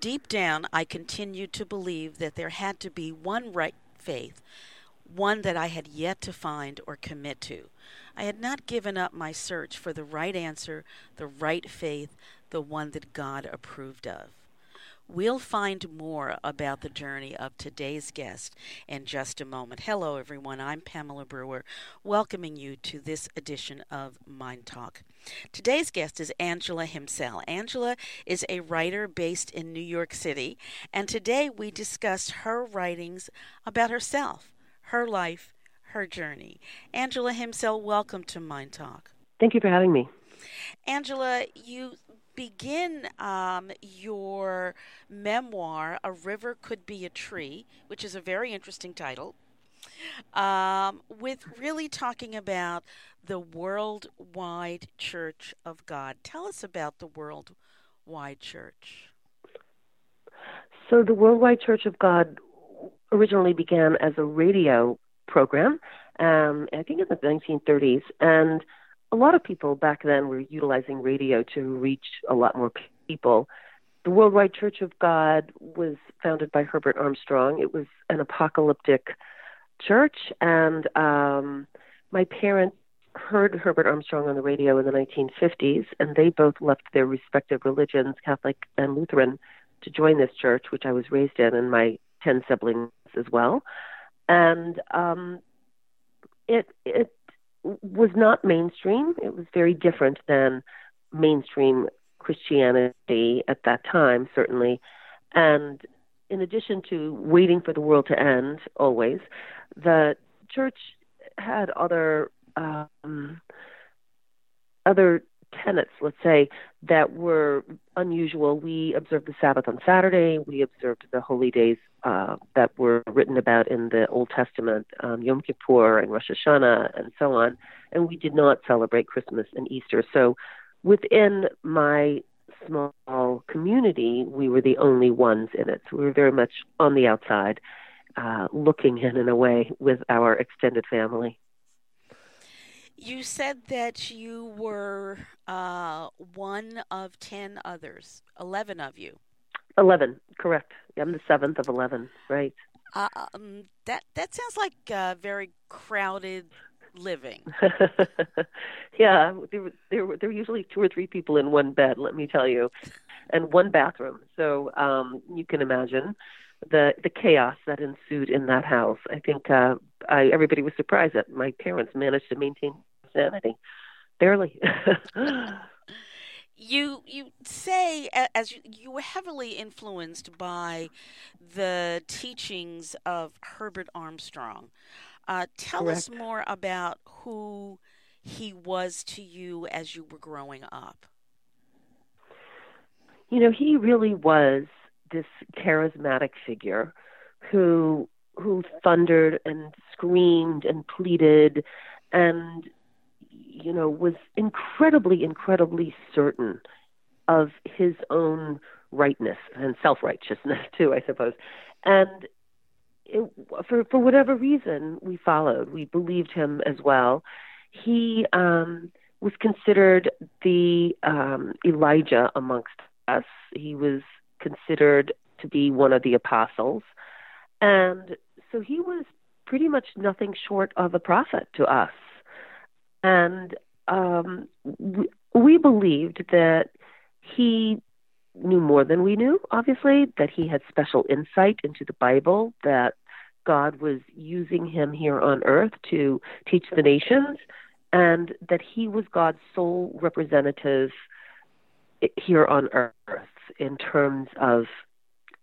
Deep down, I continued to believe that there had to be one right faith, one that I had yet to find or commit to. I had not given up my search for the right answer, the right faith, the one that God approved of. We'll find more about the journey of today's guest in just a moment. Hello, everyone. I'm Pamela Brewer, welcoming you to this edition of MyndTalk. Today's guest is Angela Himsel. Angela is a writer based in New York City, and today we discuss her writings about herself, her life, her journey. Angela Himsel, welcome to MyndTalk. Thank you for having me. Angela, you begin um, your memoir, A River Could Be a Tree, which is a very interesting title, um, with really talking about the Worldwide Church of God. Tell us about the Worldwide Church. So, the Worldwide Church of God originally began as a radio program, um, I think in the 1930s, and a lot of people back then were utilizing radio to reach a lot more people. The Worldwide Church of God was founded by Herbert Armstrong. It was an apocalyptic church, and um, my parents heard Herbert Armstrong on the radio in the 1950s, and they both left their respective religions, Catholic and Lutheran, to join this church, which I was raised in, and my 10 siblings as well. And um, it, it was not mainstream. It was very different than mainstream Christianity at that time, certainly. And in addition to waiting for the world to end, always, the church had other um, other tenets, let's say, that were unusual. We observed the Sabbath on Saturday. We observed the holy days uh, that were written about in the Old Testament, um, Yom Kippur and Rosh Hashanah and so on. And we did not celebrate Christmas and Easter. So within my small community, we were the only ones in it. So we were very much on the outside, uh, looking in in a way with our extended family. You said that you were uh, one of 10 others, 11 of you. 11, correct. I'm the seventh of 11, right. Uh, um, that, that sounds like a very crowded living. yeah, there, there, there were usually two or three people in one bed, let me tell you, and one bathroom. So um, you can imagine the the chaos that ensued in that house. I think uh, I, everybody was surprised that my parents managed to maintain sanity, barely. you you say as you, you were heavily influenced by the teachings of Herbert Armstrong. Uh, tell Correct. us more about who he was to you as you were growing up. You know, he really was this charismatic figure who who thundered and screamed and pleaded and you know, was incredibly, incredibly certain of his own rightness and self righteousness too, I suppose. And it, for for whatever reason, we followed. We believed him as well. He um, was considered the um, Elijah amongst us. He was considered to be one of the apostles, and so he was pretty much nothing short of a prophet to us. And um, we, we believed that he knew more than we knew, obviously, that he had special insight into the Bible, that God was using him here on earth to teach the nations, and that he was God's sole representative here on earth in terms of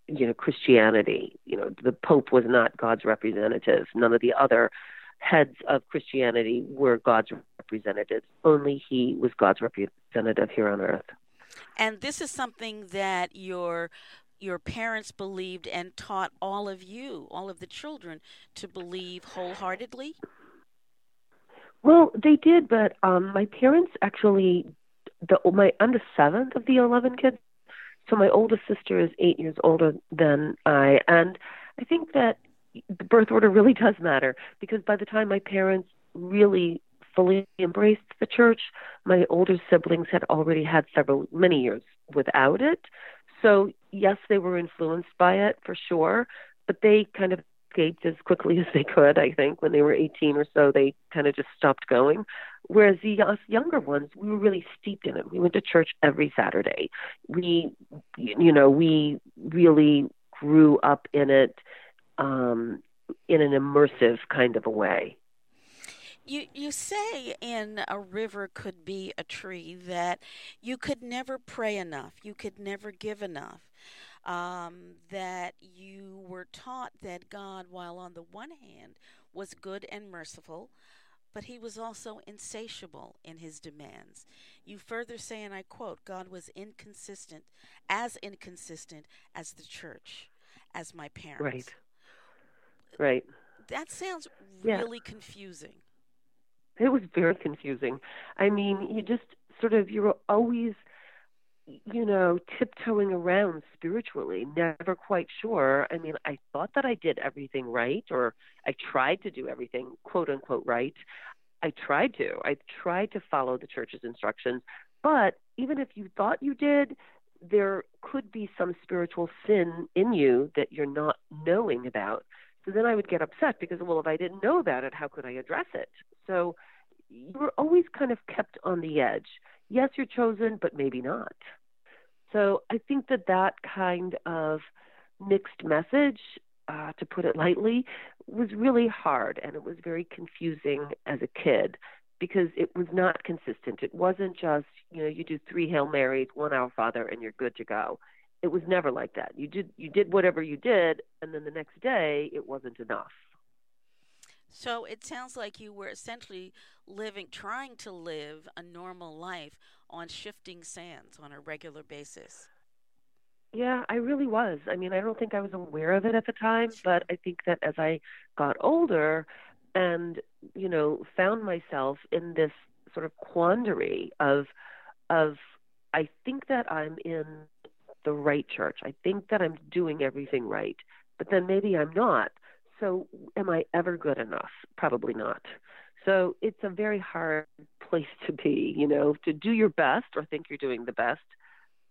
you know Christianity. You know, the Pope was not God's representative. None of the other heads of Christianity were God's representatives. Only he was God's representative here on earth. And this is something that your your parents believed and taught all of you, all of the children, to believe wholeheartedly? Well, they did, but um, my parents actually, the my I'm the seventh of the eleven kids, so my oldest sister is eight years older than I, and I think that the birth order really does matter because by the time my parents really fully embraced the church, my older siblings had already had several many years without it. So yes, they were influenced by it for sure, but they kind of escaped as quickly as they could. I think when they were 18 or so, they kind of just stopped going. Whereas the us younger ones, we were really steeped in it. We went to church every Saturday. We, you know, we really grew up in it um, in an immersive kind of a way. You you say in a river could be a tree that you could never pray enough, you could never give enough. Um, that you were taught that God, while on the one hand was good and merciful, but he was also insatiable in his demands. You further say, and I quote, God was inconsistent, as inconsistent as the church, as my parents. Right. Right. That sounds really yeah. confusing. It was very confusing. I mean, you just sort of you were always you know, tiptoeing around spiritually, never quite sure. I mean, I thought that I did everything right, or I tried to do everything quote unquote right. I tried to. I tried to follow the church's instructions. But even if you thought you did, there could be some spiritual sin in you that you're not knowing about. So then I would get upset because, well, if I didn't know about it, how could I address it? So you were always kind of kept on the edge. Yes, you're chosen, but maybe not. So I think that that kind of mixed message, uh, to put it lightly, was really hard and it was very confusing as a kid because it was not consistent. It wasn't just, you know, you do three Hail Marys, one Our Father, and you're good to go. It was never like that. You did you did whatever you did, and then the next day it wasn't enough. So it sounds like you were essentially living, trying to live a normal life on shifting sands on a regular basis. Yeah, I really was. I mean, I don't think I was aware of it at the time, but I think that as I got older and, you know, found myself in this sort of quandary of of I think that I'm in the right church. I think that I'm doing everything right, but then maybe I'm not. So, am I ever good enough? Probably not. So, it's a very hard place to be, you know, to do your best or think you're doing the best,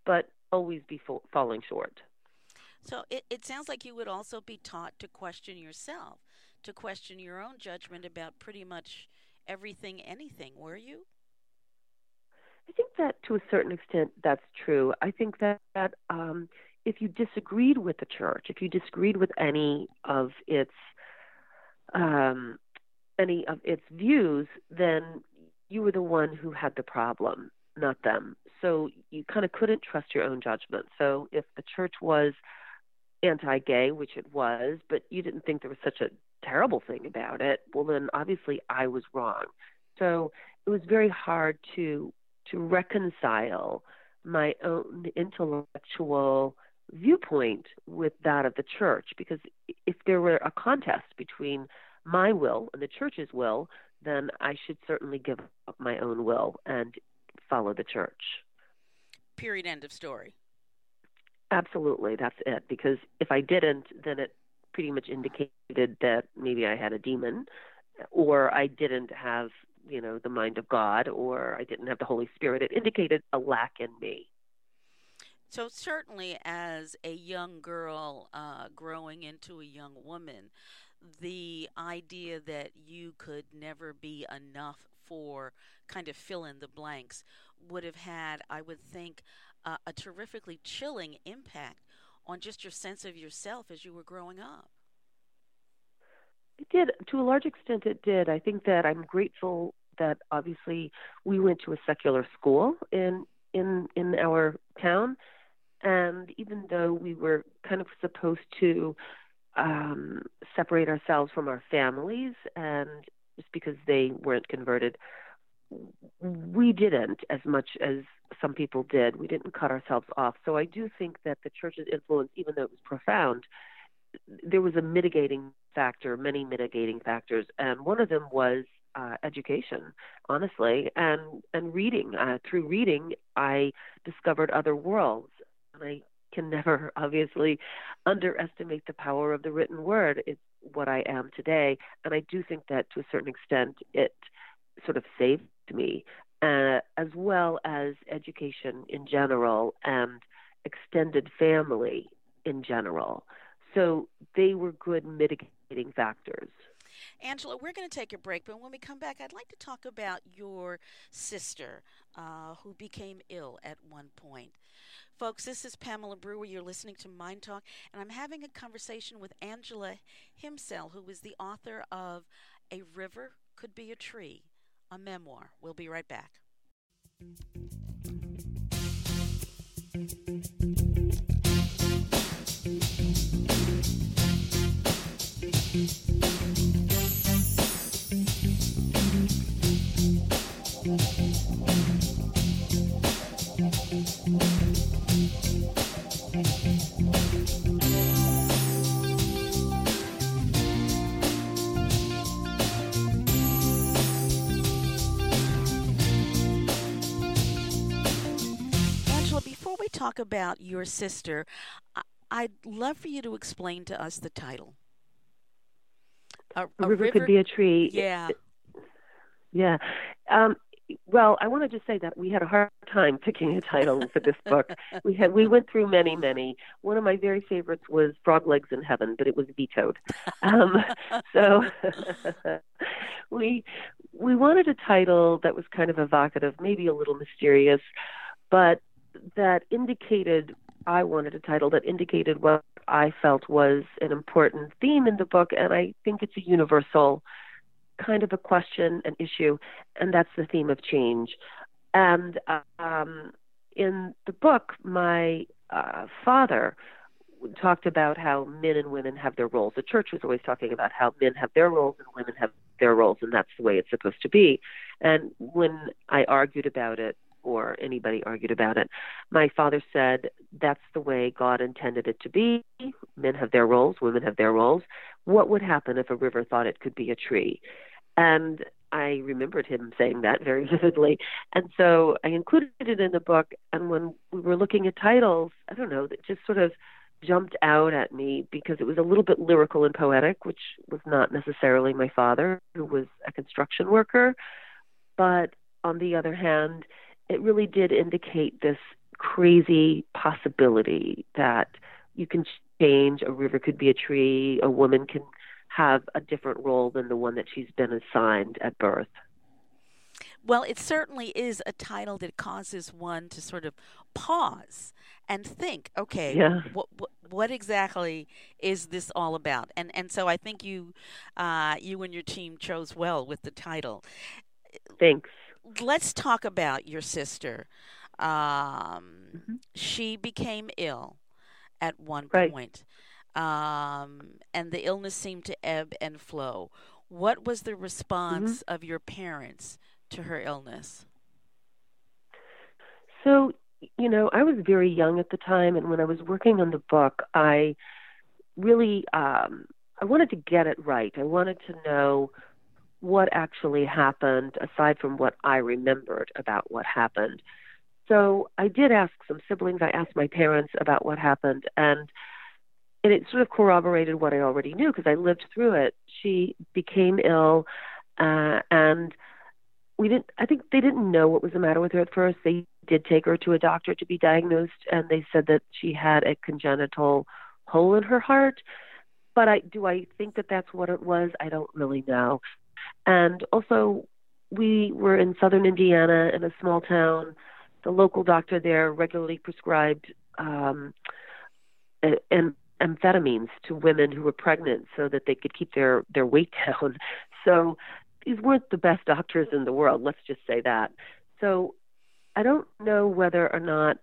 but always be fo- falling short. So, it, it sounds like you would also be taught to question yourself, to question your own judgment about pretty much everything, anything, were you? I think that to a certain extent that's true. I think that, that um, if you disagreed with the church, if you disagreed with any of its um, any of its views, then you were the one who had the problem, not them. So you kind of couldn't trust your own judgment. So if the church was anti-gay, which it was, but you didn't think there was such a terrible thing about it, well then obviously I was wrong. So it was very hard to to reconcile my own intellectual viewpoint with that of the church because if there were a contest between my will and the church's will, then I should certainly give up my own will and follow the church. Period. End of story. Absolutely, that's it. Because if I didn't, then it pretty much indicated that maybe I had a demon, or I didn't have, you know, the mind of God, or I didn't have the Holy Spirit. It indicated a lack in me. So, certainly, as a young girl uh, growing into a young woman, the idea that you could never be enough for kind of fill in the blanks would have had, I would think, uh, a terrifically chilling impact on just your sense of yourself as you were growing up. It did. To a large extent, it did. I think that I'm grateful that obviously we went to a secular school in in in our town and even though we were kind of supposed to um, separate ourselves from our families, and just because they weren't converted, we didn't as much as some people did. We didn't cut ourselves off. So I do think that the church's influence, even though it was profound, there was a mitigating factor, many mitigating factors, and one of them was uh, education, honestly, and and reading. Uh, through reading, I discovered other worlds and I can never obviously underestimate the power of the written word. It's what I am today, and I do think that to a certain extent it sort of saved me, uh, as well as education in general and extended family in general. So they were good mitigating factors. Angela, we're going to take a break, but when we come back, I'd like to talk about your sister uh, who became ill at one point. Folks, this is Pamela Brewer. You're listening to MyndTalk, and I'm having a conversation with Angela Himsel, who is the author of A River Could Be a Tree, a memoir. We'll be right back. About your sister, I'd love for you to explain to us the title. A, a, a river, river, could be a tree. Yeah. Yeah. Um, well, I want to just say that we had a hard time picking a title for this book. we had we went through many, many. One of my very favorites was Frog Legs in Heaven, but it was vetoed. Um, so we we wanted a title that was kind of evocative, maybe a little mysterious, but that indicated I wanted a title that indicated what I felt was an important theme in the book, and I think it's a universal kind of a question, an issue, and that's the theme of change. And um, in the book, my uh, father talked about how men and women have their roles. The church was always talking about how men have their roles and women have their roles, and that's the way it's supposed to be. And when I argued about it, or anybody argued about it. My father said that's the way God intended it to be. Men have their roles, women have their roles. What would happen if a river thought it could be a tree? And I remembered him saying that very vividly. And so I included it in the book. And when we were looking at titles, I don't know, that just sort of jumped out at me because it was a little bit lyrical and poetic, which was not necessarily my father, who was a construction worker. But on the other hand, it really did indicate this crazy possibility that you can change. A river could be a tree. A woman can have a different role than the one that she's been assigned at birth. Well, it certainly is a title that causes one to sort of pause and think, okay, yeah. what, what, what exactly is this all about? And and so I think you uh, you and your team chose well with the title. Thanks let's talk about your sister. Um, mm-hmm. She became ill at one right. point, um, and the illness seemed to ebb and flow. What was the response mm-hmm. of your parents to her illness? So, you know, I was very young at the time, and when I was working on the book, I really um, I wanted to get it right. I wanted to know what actually happened aside from what I remembered about what happened. So I did ask some siblings, I asked my parents about what happened and and it sort of corroborated what I already knew because I lived through it. She became ill uh and we didn't I think they didn't know what was the matter with her at first. They did take her to a doctor to be diagnosed and they said that she had a congenital hole in her heart. But I do I think that that's what it was? I don't really know. And also, we were in southern Indiana in a small town. The local doctor there regularly prescribed um, and amphetamines to women who were pregnant so that they could keep their their weight down. So these weren't the best doctors in the world. Let's just say that. So I don't know whether or not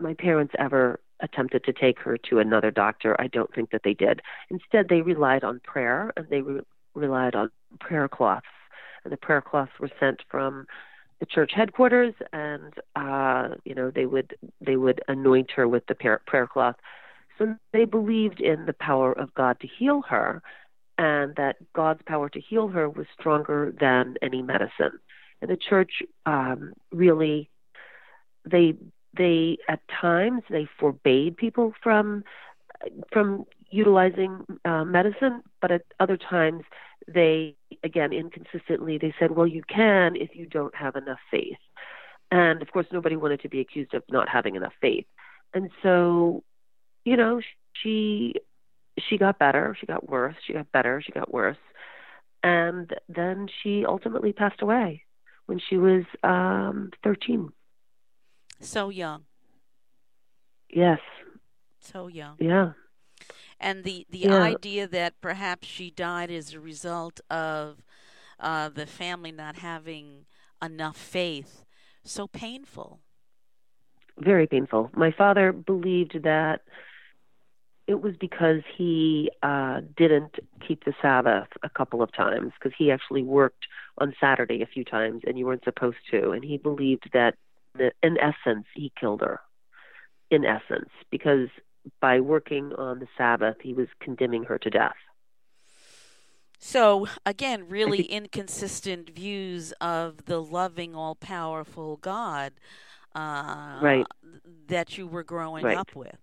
my parents ever attempted to take her to another doctor. I don't think that they did. Instead, they relied on prayer and they re- relied on prayer cloths, and the prayer cloths were sent from the church headquarters, and uh, you know they would they would anoint her with the prayer, prayer cloth. So they believed in the power of God to heal her, and that God's power to heal her was stronger than any medicine. And the church um, really they they at times they forbade people from from utilizing uh, medicine, but at other times they, again, inconsistently, they said, well, you can if you don't have enough faith. And of course, nobody wanted to be accused of not having enough faith. and so, you know, she she got better, she got worse, she got better, she got worse, and then she ultimately passed away when she was um, 13. So young. Yes. So young. Yeah. And the the Yeah. idea that perhaps she died as a result of uh, the family not having enough faith, so painful. Very painful. My father believed that it was because he uh, didn't keep the Sabbath a couple of times because he actually worked on Saturday a few times and you weren't supposed to. And he believed that, in essence, he killed her. In essence, because by working on the Sabbath, he was condemning her to death. So again, really inconsistent views of the loving, all-powerful God uh, Right. that you were growing Right. up with.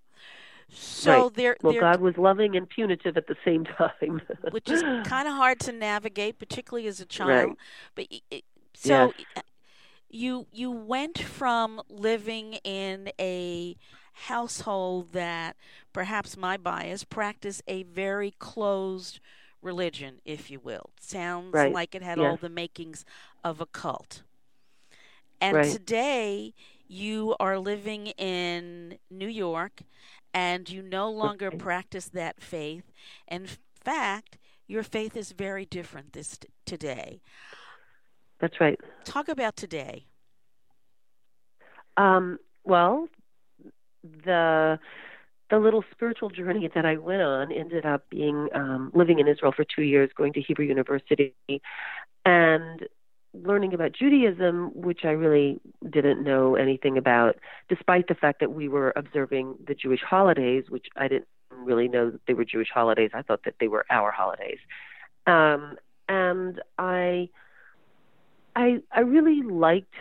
So Right. there, Well, there God was loving and punitive at the same time. which is kind of hard to navigate, particularly as a child. Right. But so Yes. uh, you you went from living in a household that perhaps my bias practice a very closed religion, if you will. Sounds Right. like it had all the makings of a cult. And Right. today you are living in New York and you no longer Right. practice that faith. In fact, your faith is very different this today. That's right. Talk about today. Um, well, the the little spiritual journey that I went on ended up being um, living in Israel for two years, going to Hebrew University, and learning about Judaism, which I really didn't know anything about, despite the fact that we were observing the Jewish holidays, which I didn't really know that they were Jewish holidays. I thought that they were our holidays. Um, and I, I, I really liked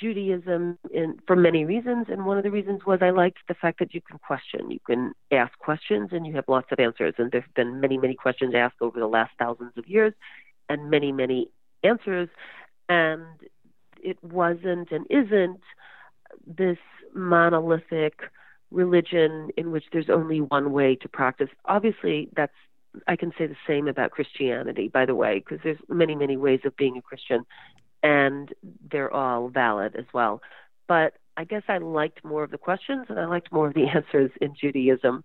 Judaism in, for many reasons, and one of the reasons was I liked the fact that you can question, you can ask questions, and you have lots of answers. And there have been many, many questions asked over the last thousands of years, and many, many answers. And it wasn't and isn't this monolithic religion in which there's only one way to practice. Obviously, that's I can say the same about Christianity, by the way, because there's many, many ways of being a Christian, and they're all valid as well. But I guess I liked more of the questions and I liked more of the answers in Judaism.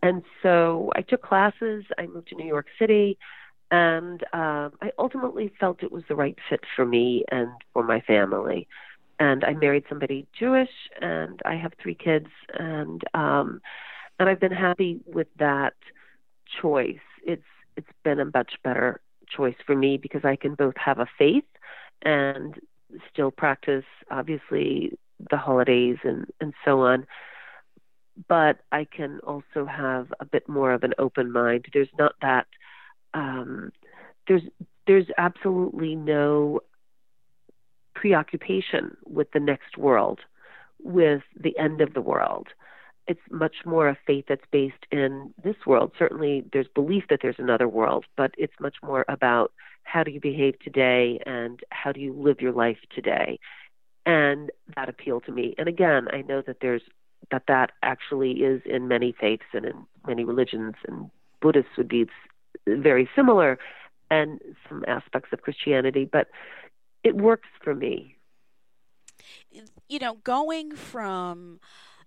And so I took classes, I moved to New York City, and um, I ultimately felt it was the right fit for me and for my family. And I married somebody Jewish, and I have three kids, and um, and I've been happy with that choice. It's it's been a much better choice for me because I can both have a faith and still practice obviously the holidays and and so on. But I can also have a bit more of an open mind. There's not that um there's there's absolutely no preoccupation with the next world with the end of the world it's much more a faith that's based in this world. Certainly, there's belief that there's another world, but it's much more about how do you behave today and how do you live your life today. And that appealed to me. And again, I know that there's that that actually is in many faiths and in many religions, and Buddhists would be very similar, and some aspects of Christianity, but it works for me. You know, going from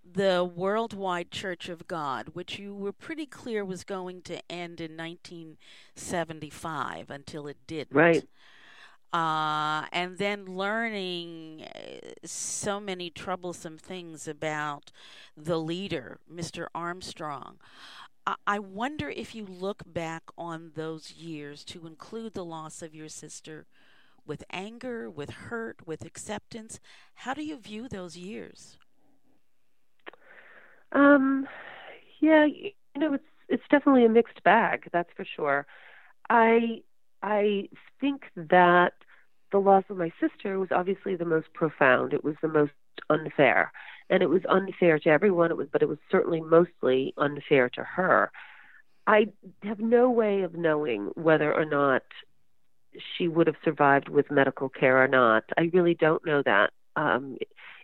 the Worldwide Church of God, which you were pretty clear was going to end in 1975 until it didn't. Right. Uh, and then learning uh, so many troublesome things about the leader, Mr. Armstrong. I-, I wonder if you look back on those years to include the loss of your sister with anger, with hurt, with acceptance. How do you view those years? Um, yeah, you know, it's it's definitely a mixed bag. That's for sure. I I think that the loss of my sister was obviously the most profound. It was the most unfair, and it was unfair to everyone. It was, but it was certainly mostly unfair to her. I have no way of knowing whether or not she would have survived with medical care or not. I really don't know that. Um,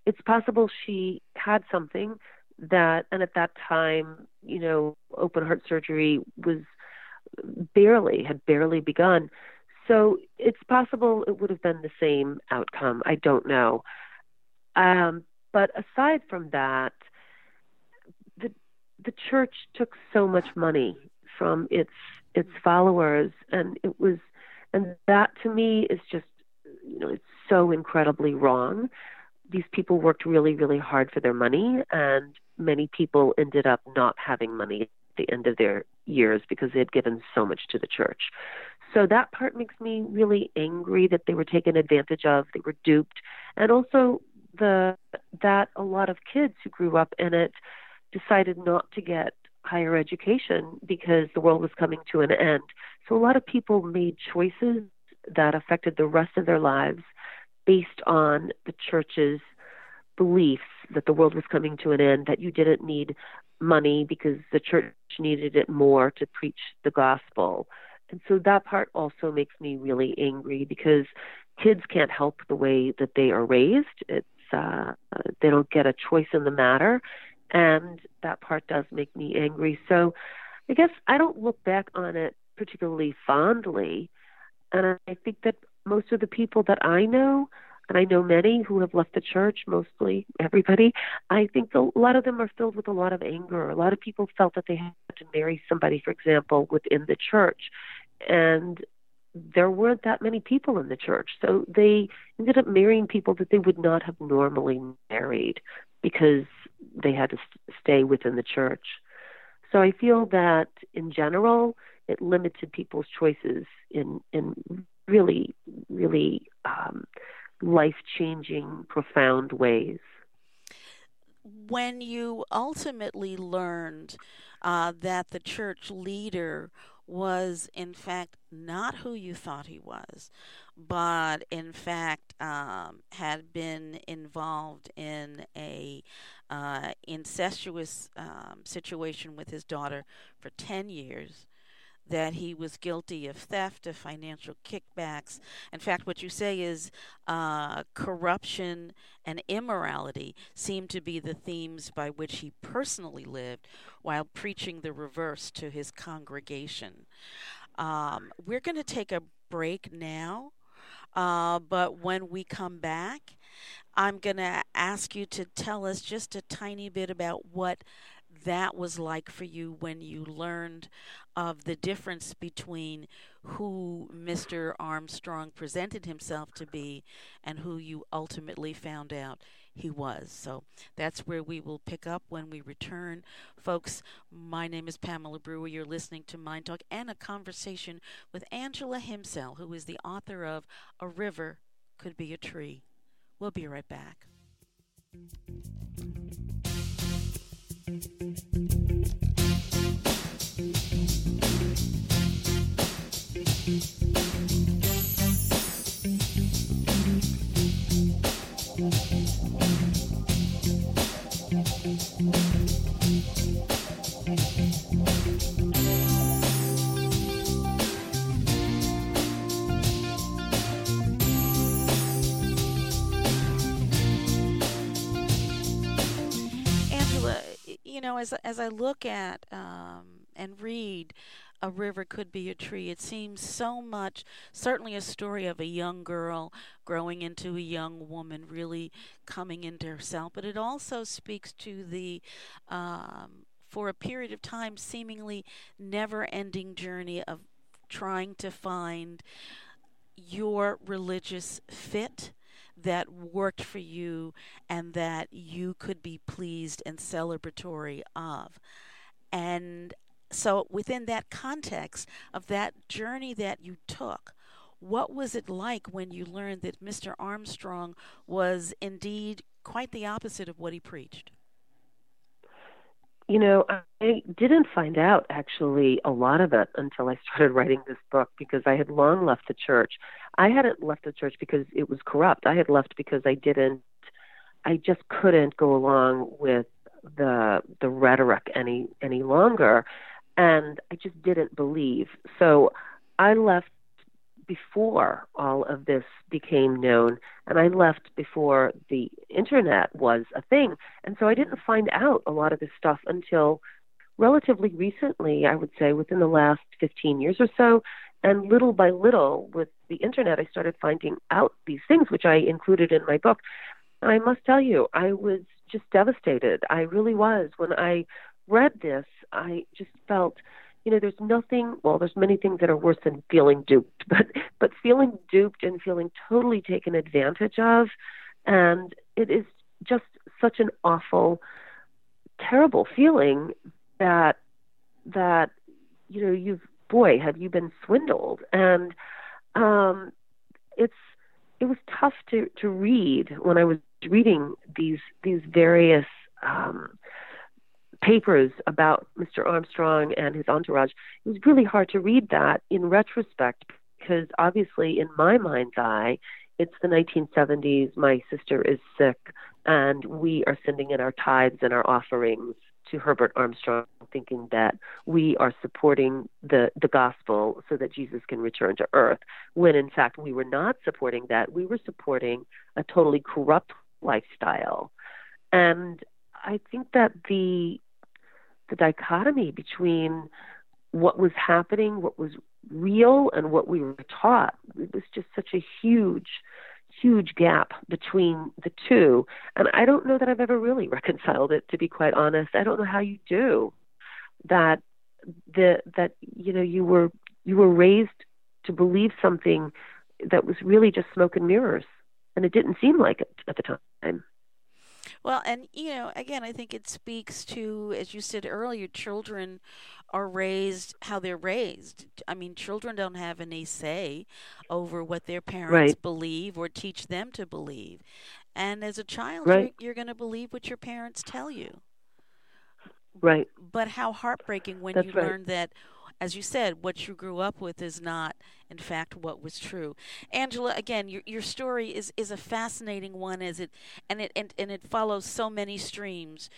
it's possible she had something that and at that time, you know, open heart surgery was barely had barely begun. So it's possible it would have been the same outcome. I don't know. Um, but aside from that, the the church took so much money from its its followers, and it was, and that to me is just, you know, it's so incredibly wrong. These people worked really, really hard for their money, and many people ended up not having money at the end of their years because they had given so much to the church. So that part makes me really angry that they were taken advantage of, they were duped, and also the that a lot of kids who grew up in it decided not to get higher education because the world was coming to an end. So a lot of people made choices that affected the rest of their lives based on the church's beliefs that the world was coming to an end, that you didn't need money because the church needed it more to preach the gospel. And so that part also makes me really angry because kids can't help the way that they are raised. It's uh, they don't get a choice in the matter, and that part does make me angry. So I guess I don't look back on it particularly fondly, and I think that most of the people that I know, and I know many who have left the church, mostly everybody, I think a lot of them are filled with a lot of anger. A lot of people felt that they had to marry somebody, for example, within the church, and there weren't that many people in the church. So they ended up marrying people that they would not have normally married because they had to stay within the church. So I feel that in general, it limited people's choices in in really, really um, life changing, profound ways. When you ultimately learned uh, that the church leader was in fact not who you thought he was, but in fact um, had been involved in a uh, incestuous um, situation with his daughter for 10 years that he was guilty of theft, of financial kickbacks. In fact, what you say is uh, corruption and immorality seem to be the themes by which he personally lived while preaching the reverse to his congregation. Um, we're going to take a break now, uh, but when we come back, I'm going to ask you to tell us just a tiny bit about what that was like for you when you learned of the difference between who Mr. Armstrong presented himself to be and who you ultimately found out he was. So that's where we will pick up when we return. Folks, my name is Pamela Brewer. You're listening to MyndTalk and a conversation with Angela Himsel, who is the author of A River Could Be a Tree. We'll be right back. You as as I look at um, and read a river could be a tree. It seems so much, certainly a story of a young girl growing into a young woman, really coming into herself. But it also speaks to the, um, for a period of time, seemingly never ending journey of trying to find your religious fit that worked for you and that you could be pleased and celebratory of. And so, within that context of that journey that you took, what was it like when you learned that Mr. Armstrong was indeed quite the opposite of what he preached? You know, I didn't find out actually a lot of it until I started writing this book because I had long left the church. I hadn't left the church because it was corrupt. I had left because I didn't I just couldn't go along with the the rhetoric any any longer and I just didn't believe. So I left before all of this became known, and I left before the internet was a thing. And so I didn't find out a lot of this stuff until relatively recently, I would say within the last 15 years or so. And little by little, with the internet, I started finding out these things, which I included in my book. And I must tell you, I was just devastated. I really was. When I read this, I just felt you know, there's nothing. Well, there's many things that are worse than feeling duped, but but feeling duped and feeling totally taken advantage of, and it is just such an awful, terrible feeling that that you know you've boy have you been swindled and um it's it was tough to to read when i was reading these these various um papers about Mr. Armstrong and his entourage, it was really hard to read that in retrospect because obviously, in my mind's eye, it's the 1970s. My sister is sick, and we are sending in our tithes and our offerings to Herbert Armstrong, thinking that we are supporting the, the gospel so that Jesus can return to earth, when in fact we were not supporting that. We were supporting a totally corrupt lifestyle. And I think that the the dichotomy between what was happening, what was real, and what we were taught. It was just such a huge, huge gap between the two. And I don't know that I've ever really reconciled it, to be quite honest. I don't know how you do that. The that you know you were you were raised to believe something that was really just smoke and mirrors, and it didn't seem like it at the time. Well, and you know, again, I think it speaks to, as you said earlier, children are raised how they're raised. I mean, children don't have any say over what their parents right. believe or teach them to believe. And as a child, right. you're, you're going to believe what your parents tell you. Right. But how heartbreaking when That's you right. learn that as you said, what you grew up with is not, in fact, what was true. Angela, again, your your story is, is a fascinating one, as it and it and, and it follows so many streams.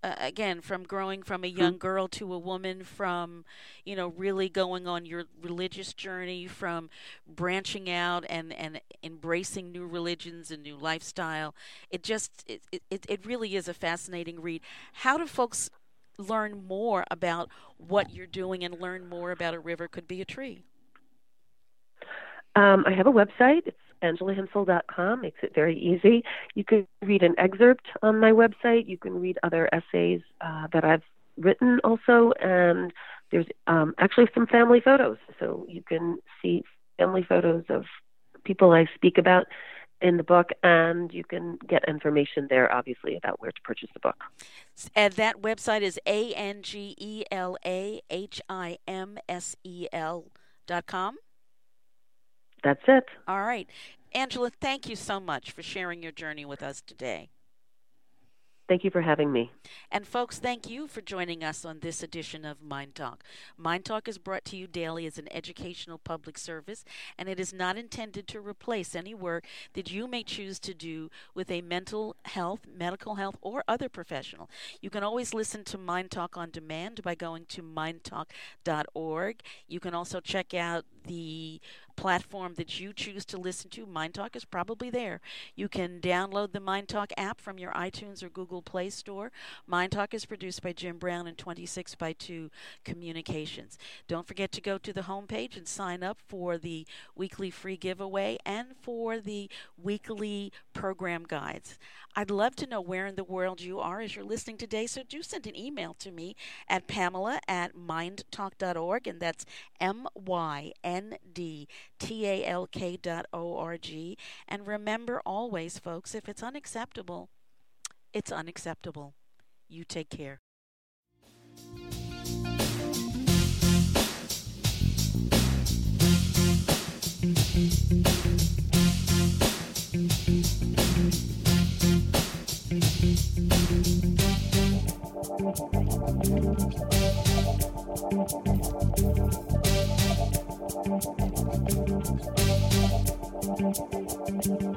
Uh, again, from growing from a young girl to a woman, from you know really going on your religious journey, from branching out and and embracing new religions and new lifestyle. It just it it, it really is a fascinating read. How do folks learn more about what you're doing and learn more about a river could be a tree? Um, I have a website. It's angelahimsel.com. Makes it very easy. You can read an excerpt on my website. You can read other essays uh, that I've written also, and there's um, actually some family photos. So you can see family photos of people I speak about in the book, and you can get information there, obviously, about where to purchase the book. And that website is A N G E L A H I M S E L dot com. That's it. All right. Angela, thank you so much for sharing your journey with us today. Thank you for having me. And folks, thank you for joining us on this edition of MyndTalk. Mind Talk is brought to you daily as an educational public service, and it is not intended to replace any work that you may choose to do with a mental health, medical health, or other professional. You can always listen to MyndTalk on demand by going to myndtalk.org. You can also check out the platform that you choose to listen to, MyndTalk is probably there. You can download the MyndTalk app from your iTunes or Google Play Store. MyndTalk is produced by Jim Brown and 26 by 2 Communications. Don't forget to go to the homepage and sign up for the weekly free giveaway and for the weekly program guides. I'd love to know where in the world you are as you're listening today, so do send an email to me at pamela at myndtalk.org, and that's M Y N D T A L K dot O R G. And remember always, folks, if it's unacceptable, it's unacceptable. You take care. Thank you. Thank you.